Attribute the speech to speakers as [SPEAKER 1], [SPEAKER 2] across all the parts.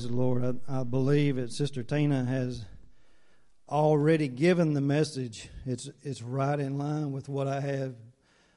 [SPEAKER 1] Praise the Lord. I, I, believe that Sister Tina has already given the message. It's, it's right in line with what I have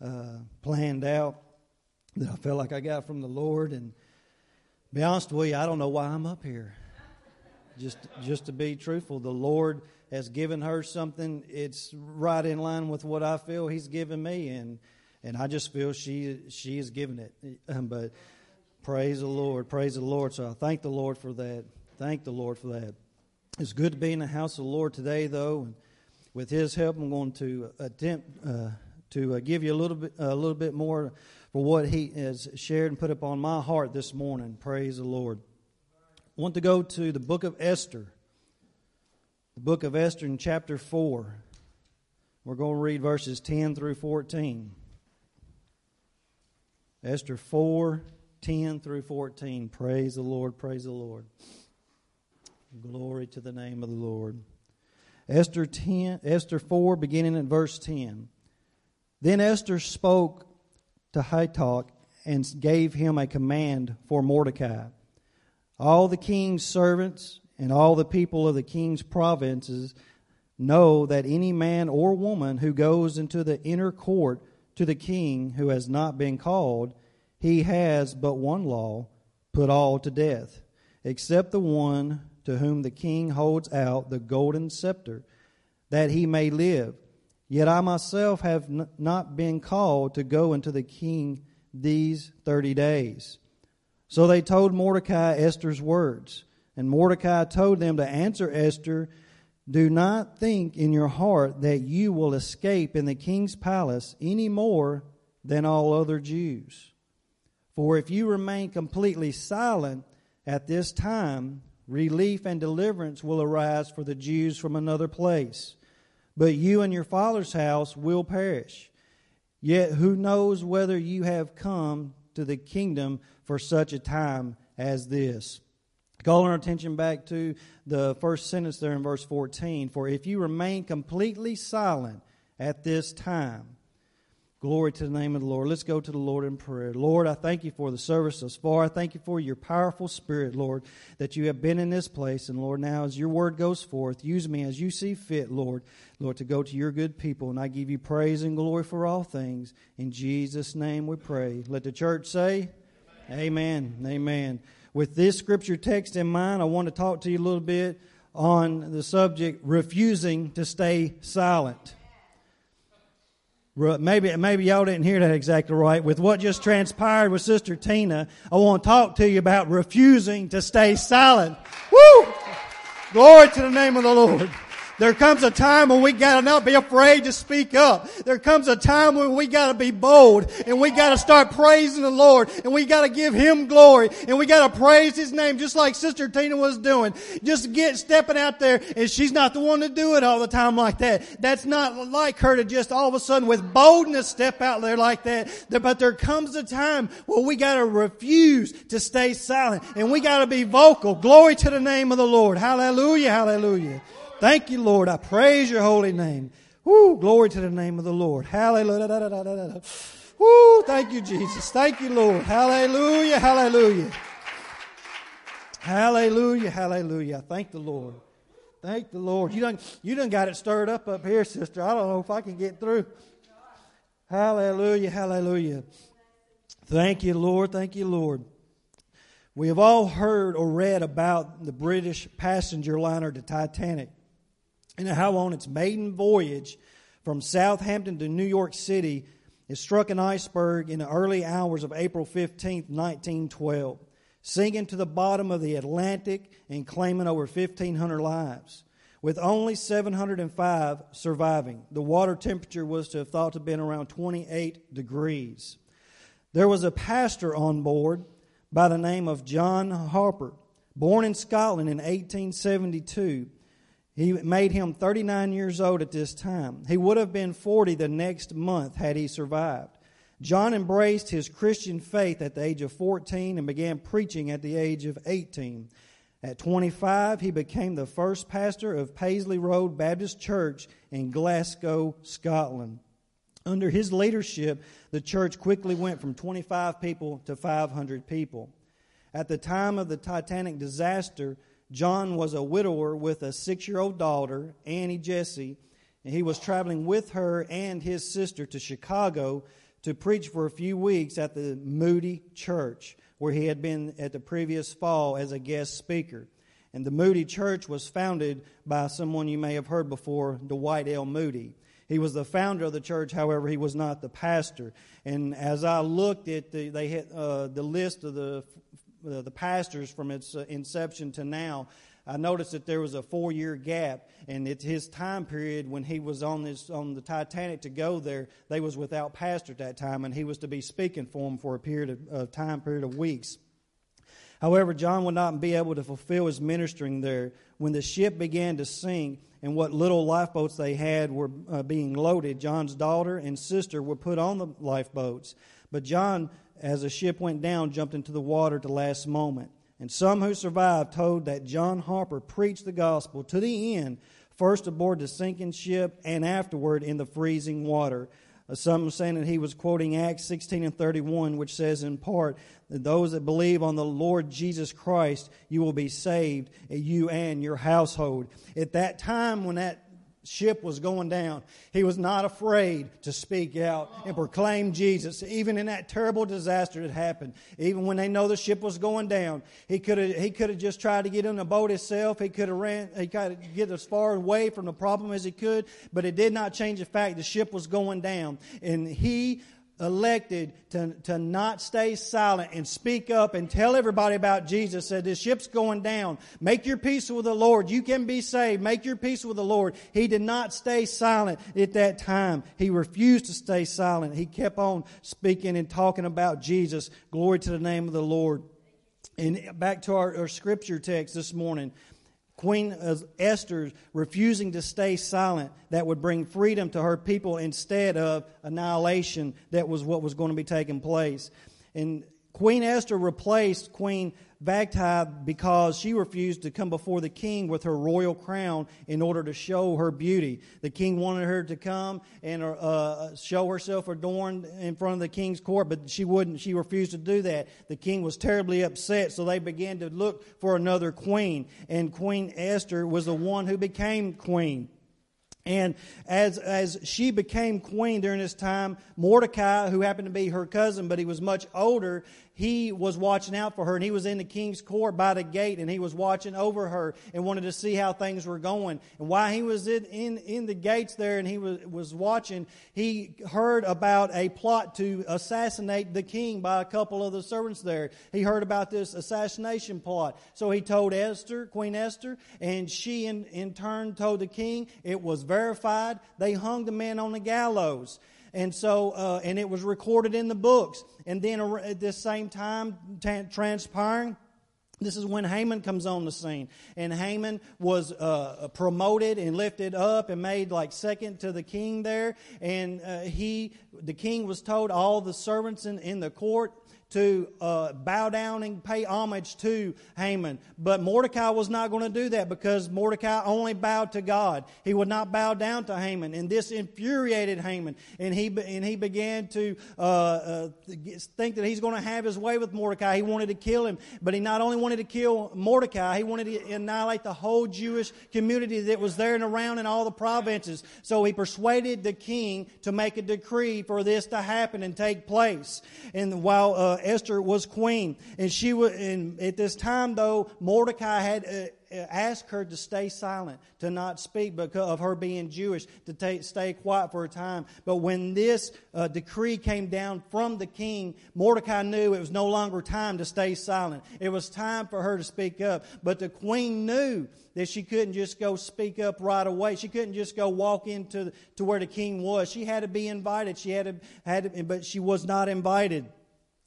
[SPEAKER 1] uh, planned out that I felt like I got from the Lord. And be honest with you, I don't know why I'm up here. Just, just to be truthful, the Lord has given her something. It's right in line with what I feel He's given me, and and I just feel she she is giving it. But Praise the Lord. Praise the Lord. So I thank the Lord for that. Thank the Lord for that. It's good to be in the house of the Lord today, though. And with His help, I'm going to attempt uh, to uh, give you a little bit, a little bit more for what He has shared and put upon my heart this morning. Praise the Lord. I want to go to the book of Esther. The book of Esther in chapter 4. We're going to read verses 10 through 14. Esther 4 10 through 14. Praise the Lord, praise the Lord. Glory to the name of the Lord. Esther 10, Esther 4, beginning at verse 10. Then Esther spoke to Hathach and gave him a command for Mordecai. All the king's servants and all the people of the king's provinces know that any man or woman who goes into the inner court to the king who has not been called he has but one law put all to death, except the one to whom the king holds out the golden scepter, that he may live. Yet I myself have n- not been called to go into the king these thirty days. So they told Mordecai Esther's words. And Mordecai told them to answer Esther Do not think in your heart that you will escape in the king's palace any more than all other Jews. For if you remain completely silent at this time, relief and deliverance will arise for the Jews from another place. But you and your father's house will perish. Yet who knows whether you have come to the kingdom for such a time as this? Calling our attention back to the first sentence there in verse 14. For if you remain completely silent at this time, Glory to the name of the Lord. Let's go to the Lord in prayer. Lord, I thank you for the service thus far. I thank you for your powerful spirit, Lord, that you have been in this place. And Lord, now as your word goes forth, use me as you see fit, Lord, Lord, to go to your good people. And I give you praise and glory for all things. In Jesus' name we pray. Let the church say, Amen. Amen. Amen. With this scripture text in mind, I want to talk to you a little bit on the subject refusing to stay silent. Maybe, maybe y'all didn't hear that exactly right. With what just transpired with Sister Tina, I want to talk to you about refusing to stay silent. Woo! Glory to the name of the Lord. There comes a time when we gotta not be afraid to speak up. There comes a time when we gotta be bold and we gotta start praising the Lord and we gotta give Him glory and we gotta praise His name just like Sister Tina was doing. Just get stepping out there and she's not the one to do it all the time like that. That's not like her to just all of a sudden with boldness step out there like that. But there comes a time where we gotta refuse to stay silent and we gotta be vocal. Glory to the name of the Lord. Hallelujah, hallelujah. Thank you, Lord. I praise your holy name. Woo, glory to the name of the Lord. Hallelujah. Woo, thank you, Jesus. Thank you, Lord. Hallelujah, hallelujah. Hallelujah, hallelujah. Thank the Lord. Thank the Lord. You done, you done got it stirred up up here, sister. I don't know if I can get through. Hallelujah, hallelujah. Thank you, Lord. Thank you, Lord. We have all heard or read about the British passenger liner, the Titanic and how on its maiden voyage from Southampton to New York City, it struck an iceberg in the early hours of April 15, 1912, sinking to the bottom of the Atlantic and claiming over 1,500 lives. With only 705 surviving, the water temperature was to have thought to have been around 28 degrees. There was a pastor on board by the name of John Harper, born in Scotland in 1872 he made him 39 years old at this time. He would have been 40 the next month had he survived. John embraced his Christian faith at the age of 14 and began preaching at the age of 18. At 25, he became the first pastor of Paisley Road Baptist Church in Glasgow, Scotland. Under his leadership, the church quickly went from 25 people to 500 people. At the time of the Titanic disaster, John was a widower with a six year old daughter, Annie Jessie, and he was traveling with her and his sister to Chicago to preach for a few weeks at the Moody Church, where he had been at the previous fall as a guest speaker. And the Moody Church was founded by someone you may have heard before, Dwight L. Moody. He was the founder of the church, however, he was not the pastor. And as I looked at the, they had, uh, the list of the, uh, the pastors from its uh, inception to now, I noticed that there was a four year gap, and it's his time period when he was on this on the Titanic to go there. They was without pastor at that time, and he was to be speaking for them for a period of, of time period of weeks. However, John would not be able to fulfill his ministering there when the ship began to sink and what little lifeboats they had were uh, being loaded. John's daughter and sister were put on the lifeboats, but John, as the ship went down, jumped into the water at the last moment. And some who survived told that John Harper preached the gospel to the end, first aboard the sinking ship and afterward in the freezing water. Uh, some saying that he was quoting Acts 16 and 31, which says in part, that those that believe on the Lord Jesus Christ, you will be saved, you and your household. At that time when that ship was going down, he was not afraid to speak out and proclaim Jesus. Even in that terrible disaster that happened, even when they know the ship was going down, he could have he could have just tried to get in the boat himself. He could have ran. He could get as far away from the problem as he could, but it did not change the fact the ship was going down, and he elected to, to not stay silent and speak up and tell everybody about Jesus. Said, This ship's going down. Make your peace with the Lord. You can be saved. Make your peace with the Lord. He did not stay silent at that time. He refused to stay silent. He kept on speaking and talking about Jesus. Glory to the name of the Lord. And back to our, our scripture text this morning. Queen Esther refusing to stay silent that would bring freedom to her people instead of annihilation that was what was going to be taking place. And Queen Esther replaced Queen Vashti because she refused to come before the king with her royal crown in order to show her beauty. The king wanted her to come and uh, show herself adorned in front of the king's court, but she wouldn't. She refused to do that. The king was terribly upset, so they began to look for another queen. And Queen Esther was the one who became queen. And as, as she became queen during this time, Mordecai, who happened to be her cousin, but he was much older, he was watching out for her and he was in the king's court by the gate and he was watching over her and wanted to see how things were going. And while he was in, in, in the gates there and he was, was watching, he heard about a plot to assassinate the king by a couple of the servants there. He heard about this assassination plot. So he told Esther, Queen Esther, and she in, in turn told the king. It was verified. They hung the man on the gallows. And so, uh, and it was recorded in the books. And then at this same time, t- transpiring, this is when Haman comes on the scene. And Haman was uh, promoted and lifted up and made like second to the king there. And uh, he, the king was told all the servants in, in the court to uh, bow down and pay homage to Haman. But Mordecai was not going to do that because Mordecai only bowed to God. He would not bow down to Haman. And this infuriated Haman. And he, and he began to uh, uh, think that he's going to have his way with Mordecai. He wanted to kill him. But he not only wanted to kill Mordecai, he wanted to annihilate the whole Jewish community that was there and around in all the provinces. So he persuaded the king to make a decree for this to happen and take place. And while uh, Esther was queen. And she was, and at this time though, Mordecai had uh, uh, asked her to stay silent, to not speak because of her being Jewish, to stay quiet for a time. But when this uh, decree came down from the king, Mordecai knew it was no longer time to stay silent. It was time for her to speak up. But the queen knew that she couldn't just go speak up right away. She couldn't just go walk into to where the king was. She had to be invited. She had to, had to, but she was not invited.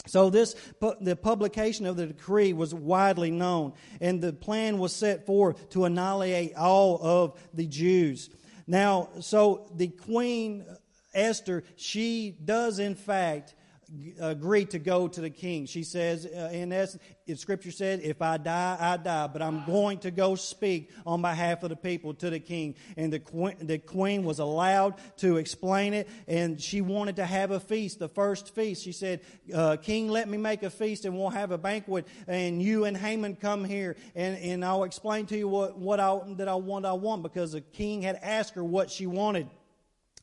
[SPEAKER 1] So this the publication of the decree was widely known, and the plan was set forth to annihilate all of the Jews. Now, so the queen Esther, she does in fact agree to go to the king. She says, uh, in essence, if Scripture said, if I die, I die, but I'm going to go speak on behalf of the people to the king. And the queen, the queen was allowed to explain it, and she wanted to have a feast, the first feast. She said, uh, King, let me make a feast, and we'll have a banquet, and you and Haman come here, and, and I'll explain to you what, what I, that I want, I want, because the king had asked her what she wanted.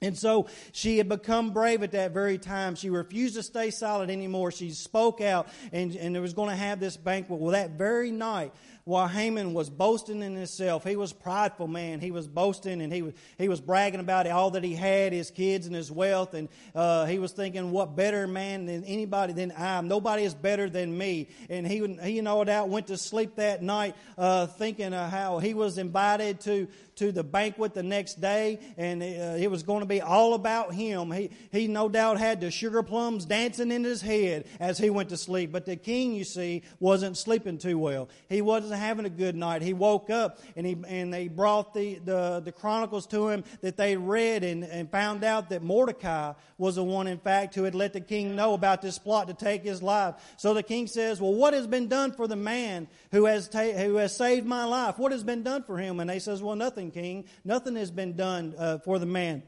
[SPEAKER 1] And so she had become brave at that very time. She refused to stay silent anymore. She spoke out and, and was going to have this banquet. Well, that very night, while Haman was boasting in himself. He was prideful man. He was boasting and he was, he was bragging about all that he had, his kids and his wealth. And uh, he was thinking, what better man than anybody than I? Nobody is better than me. And he, he no doubt went to sleep that night uh, thinking uh, how he was invited to, to the banquet the next day, and uh, it was going to be all about him. He, he no doubt had the sugar plums dancing in his head as he went to sleep. But the king, you see, wasn't sleeping too well. He wasn't wasn't having a good night. He woke up and he and they brought the, the, the chronicles to him that they read and, and found out that Mordecai was the one, in fact, who had let the king know about this plot to take his life. So the king says, Well, what has been done for the man who has ta- who has saved my life? What has been done for him? And they says, Well, nothing, king. Nothing has been done uh, for the man.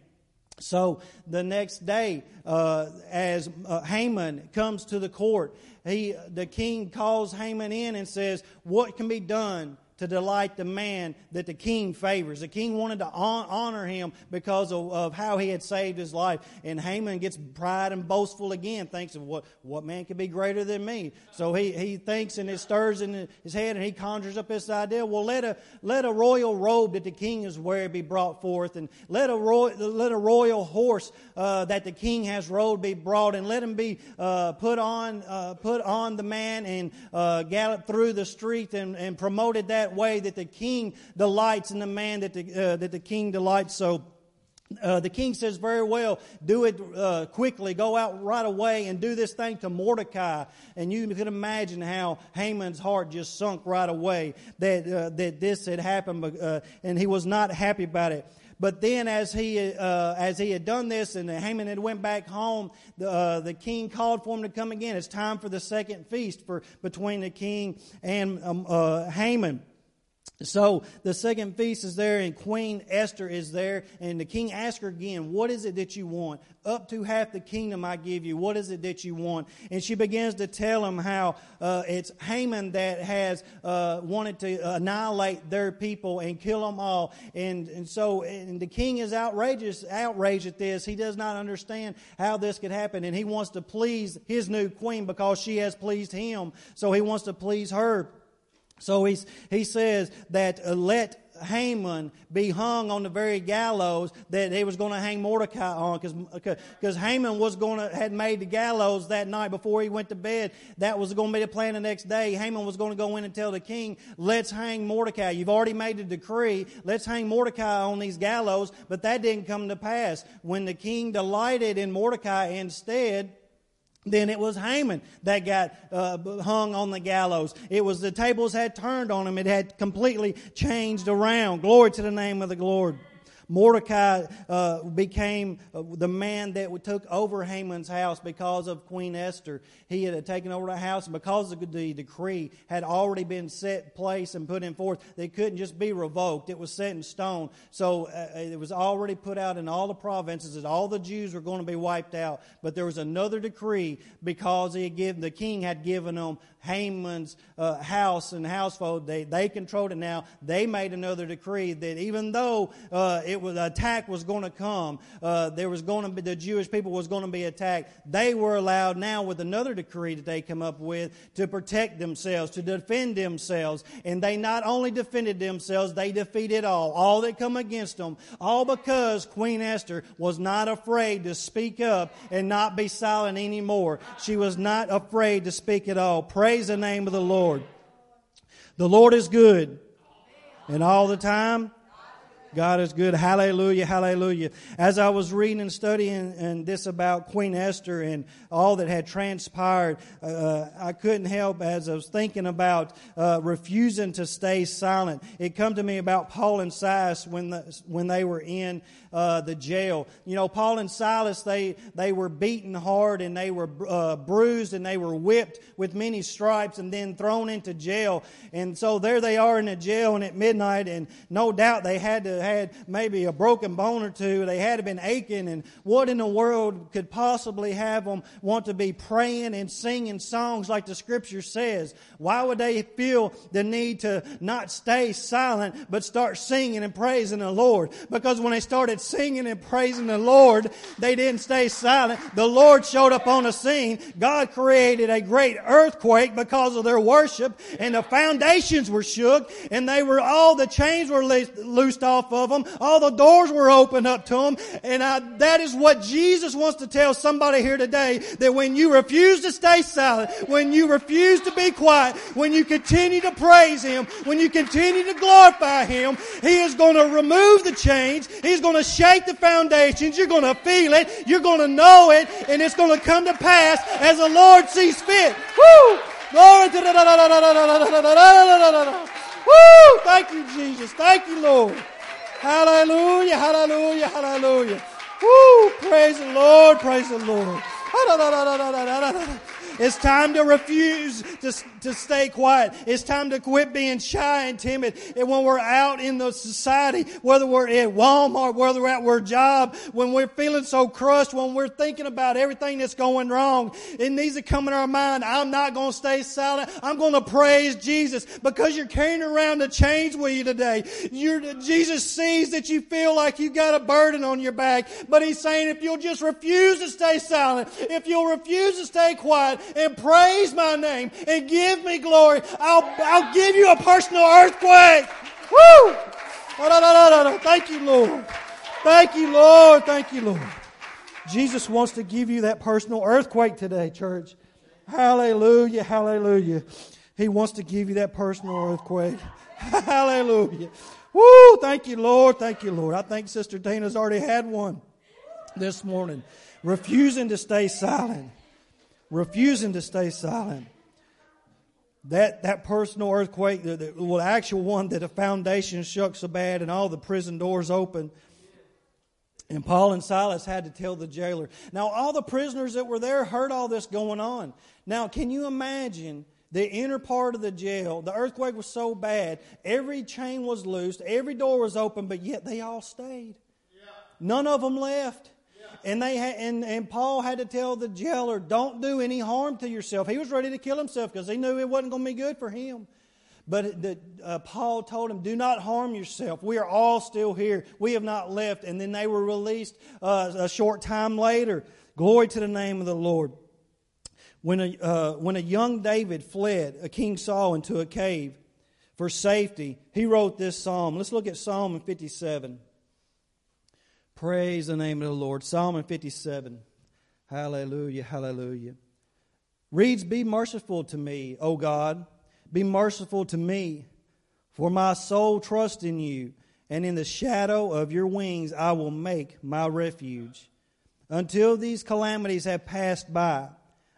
[SPEAKER 1] So the next day, uh, as uh, Haman comes to the court, he, the king calls Haman in and says, What can be done to delight the man that the king favors. The king wanted to honor him because of, of, how he had saved his life. And Haman gets pride and boastful again, thinks of what, what man could be greater than me. So he, he thinks and it stirs in his head and he conjures up this idea, well, let a, let a royal robe that the king is wearing be brought forth and let a, let a royal horse uh, that the king has rode be brought and let him be uh, put on uh, put on the man and uh, gallop through the street and, and promoted that that way that the king delights in the man that the, uh, that the king delights. So, uh, the king says very well, do it uh, quickly, go out right away and do this thing to Mordecai. And you can imagine how Haman's heart just sunk right away that, uh, that this had happened, uh, and he was not happy about it. But then, as he uh, as he had done this, and Haman had went back home, the uh, the king called for him to come again. It's time for the second feast for between the king and um, uh, Haman. So the second feast is there, and Queen Esther is there, and the king asks her again, What is it that you want? Up to half the kingdom I give you. What is it that you want? And she begins to tell him how uh, it's Haman that has uh, wanted to annihilate their people and kill them all. And, and so and the king is outrageous, outraged at this. He does not understand how this could happen, and he wants to please his new queen because she has pleased him. So he wants to please her. So he's, he says that uh, let Haman be hung on the very gallows that he was going to hang Mordecai on because because Haman was going to had made the gallows that night before he went to bed. That was going to be the plan the next day. Haman was going to go in and tell the king, "Let's hang Mordecai. You've already made the decree. Let's hang Mordecai on these gallows." But that didn't come to pass. When the king delighted in Mordecai instead then it was Haman that got uh, hung on the gallows. It was the tables had turned on him. It had completely changed around. Glory to the name of the Lord. Mordecai uh, became uh, the man that took over Haman's house because of Queen Esther. He had taken over the house, and because the decree had already been set place and put in force, they couldn't just be revoked. It was set in stone. So uh, uh, it was already put out in all the provinces that all the Jews were going to be wiped out. But there was another decree because he had given, the king had given them Haman's uh, house and household. They, they controlled it now. They made another decree that even though uh, it was attack was going to come, uh, there was going to be the Jewish people was going to be attacked. They were allowed now with another decree that they come up with to protect themselves, to defend themselves, and they not only defended themselves, they defeated all, all that come against them, all because Queen Esther was not afraid to speak up and not be silent anymore. She was not afraid to speak at all. Praise the name of the Lord. The Lord is good. And all the time, God is good. Hallelujah, hallelujah. As I was reading and studying and this about Queen Esther and all that had transpired, uh, I couldn't help as I was thinking about uh, refusing to stay silent. It come to me about Paul and Silas when the, when they were in uh, the jail. You know, Paul and Silas they they were beaten hard and they were uh, bruised and they were whipped with many stripes and then thrown into jail. And so there they are in the jail and at midnight and no doubt they had to had maybe a broken bone or two. They had been aching, and what in the world could possibly have them want to be praying and singing songs like the Scripture says? Why would they feel the need to not stay silent but start singing and praising the Lord? Because when they started singing and praising the Lord, they didn't stay silent. The Lord showed up on the scene. God created a great earthquake because of their worship, and the foundations were shook, and they were all the chains were loosed off of them. All the doors were opened up to them. And I, that is what Jesus wants to tell somebody here today that when you refuse to stay silent, when you refuse to be quiet, when you continue to praise Him, when you continue to glorify Him, He is going to remove the chains. He's going to shake the foundations. You're going to feel it. You're going to know it. And it's going to come to pass as the Lord sees fit. Woo! Glory to the Woo! Thank you, Jesus. Thank you, Lord. Hallelujah, hallelujah, hallelujah. Woo! Praise the Lord, praise the Lord. It's time to refuse to, to stay quiet. It's time to quit being shy and timid. And when we're out in the society, whether we're at Walmart, whether we're at our job, when we're feeling so crushed, when we're thinking about everything that's going wrong, it needs to come in our mind. I'm not going to stay silent. I'm going to praise Jesus because you're carrying around the chains with you today. You're, Jesus sees that you feel like you got a burden on your back, but He's saying if you'll just refuse to stay silent, if you'll refuse to stay quiet, and praise my name and give me glory, I'll, I'll give you a personal earthquake. Woo! Thank you, Lord. Thank you, Lord. Thank you, Lord. Jesus wants to give you that personal earthquake today, church. Hallelujah, hallelujah. He wants to give you that personal earthquake. Hallelujah. Woo! Thank you, Lord. Thank you, Lord. I think Sister Dana's already had one this morning. Refusing to stay silent refusing to stay silent. That, that personal earthquake, the, the, well, the actual one that the foundation shook so bad and all the prison doors opened. And Paul and Silas had to tell the jailer. Now, all the prisoners that were there heard all this going on. Now, can you imagine the inner part of the jail? The earthquake was so bad, every chain was loosed, every door was open, but yet they all stayed. None of them left. And they and, and Paul had to tell the jailer, don't do any harm to yourself. He was ready to kill himself because he knew it wasn't going to be good for him. But the, uh, Paul told him, do not harm yourself. We are all still here. We have not left. And then they were released uh, a short time later. Glory to the name of the Lord. When a, uh, when a young David fled, a King Saul, into a cave for safety, he wrote this psalm. Let's look at Psalm 57. Praise the name of the Lord. Psalm 57. Hallelujah, hallelujah. Reads, Be merciful to me, O God. Be merciful to me, for my soul trusts in you, and in the shadow of your wings I will make my refuge. Until these calamities have passed by,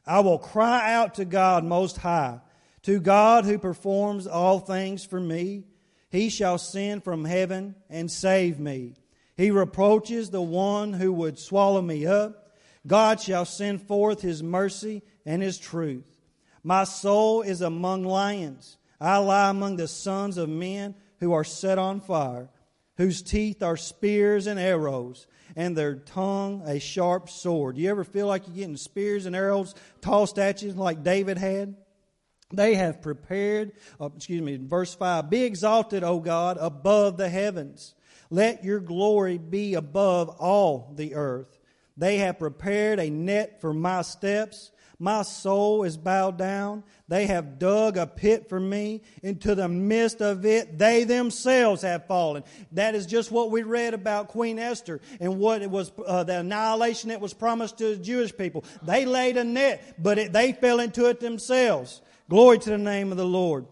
[SPEAKER 1] I will cry out to God Most High, to God who performs all things for me. He shall send from heaven and save me. He reproaches the one who would swallow me up. God shall send forth his mercy and his truth. My soul is among lions. I lie among the sons of men who are set on fire, whose teeth are spears and arrows, and their tongue a sharp sword. Do You ever feel like you're getting spears and arrows tossed at you like David had? They have prepared, uh, excuse me, verse 5 Be exalted, O God, above the heavens. Let your glory be above all the earth. They have prepared a net for my steps. My soul is bowed down. They have dug a pit for me. Into the midst of it, they themselves have fallen. That is just what we read about Queen Esther and what it was, uh, the annihilation that was promised to the Jewish people. They laid a net, but it, they fell into it themselves. Glory to the name of the Lord.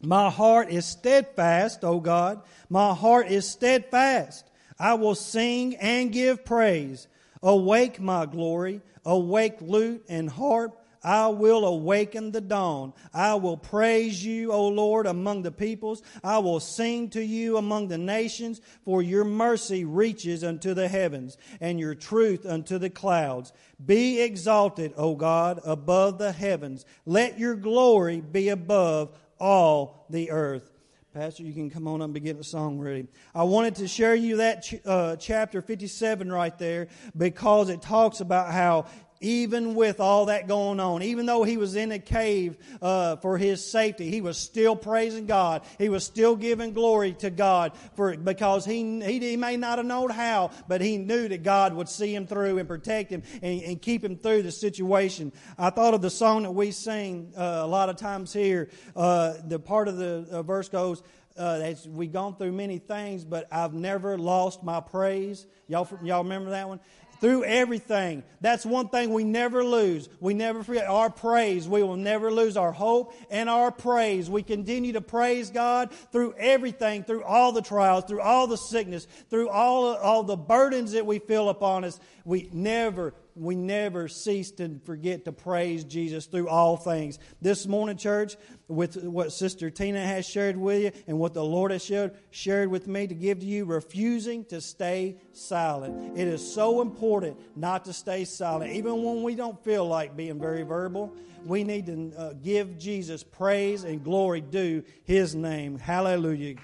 [SPEAKER 1] My heart is steadfast, O God. My heart is steadfast. I will sing and give praise. Awake, my glory. Awake, lute and harp. I will awaken the dawn. I will praise you, O Lord, among the peoples. I will sing to you among the nations, for your mercy reaches unto the heavens, and your truth unto the clouds. Be exalted, O God, above the heavens. Let your glory be above all the earth. Pastor, you can come on up and get the song ready. I wanted to share you that ch- uh, chapter 57 right there because it talks about how even with all that going on, even though he was in a cave uh, for his safety, he was still praising God. He was still giving glory to God for because he he, he may not have known how, but he knew that God would see him through and protect him and, and keep him through the situation. I thought of the song that we sing uh, a lot of times here. Uh, the part of the uh, verse goes. Uh, we've gone through many things, but I've never lost my praise. Y'all, y'all remember that one? Through everything. That's one thing we never lose. We never forget our praise. We will never lose our hope and our praise. We continue to praise God through everything, through all the trials, through all the sickness, through all, all the burdens that we feel upon us. We never we never cease to forget to praise Jesus through all things. This morning, church, with what Sister Tina has shared with you and what the Lord has shared, shared with me to give to you, refusing to stay silent. It is so important not to stay silent. Even when we don't feel like being very verbal, we need to uh, give Jesus praise and glory due his name. Hallelujah.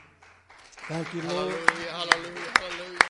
[SPEAKER 1] Thank you, Lord.
[SPEAKER 2] Hallelujah, hallelujah.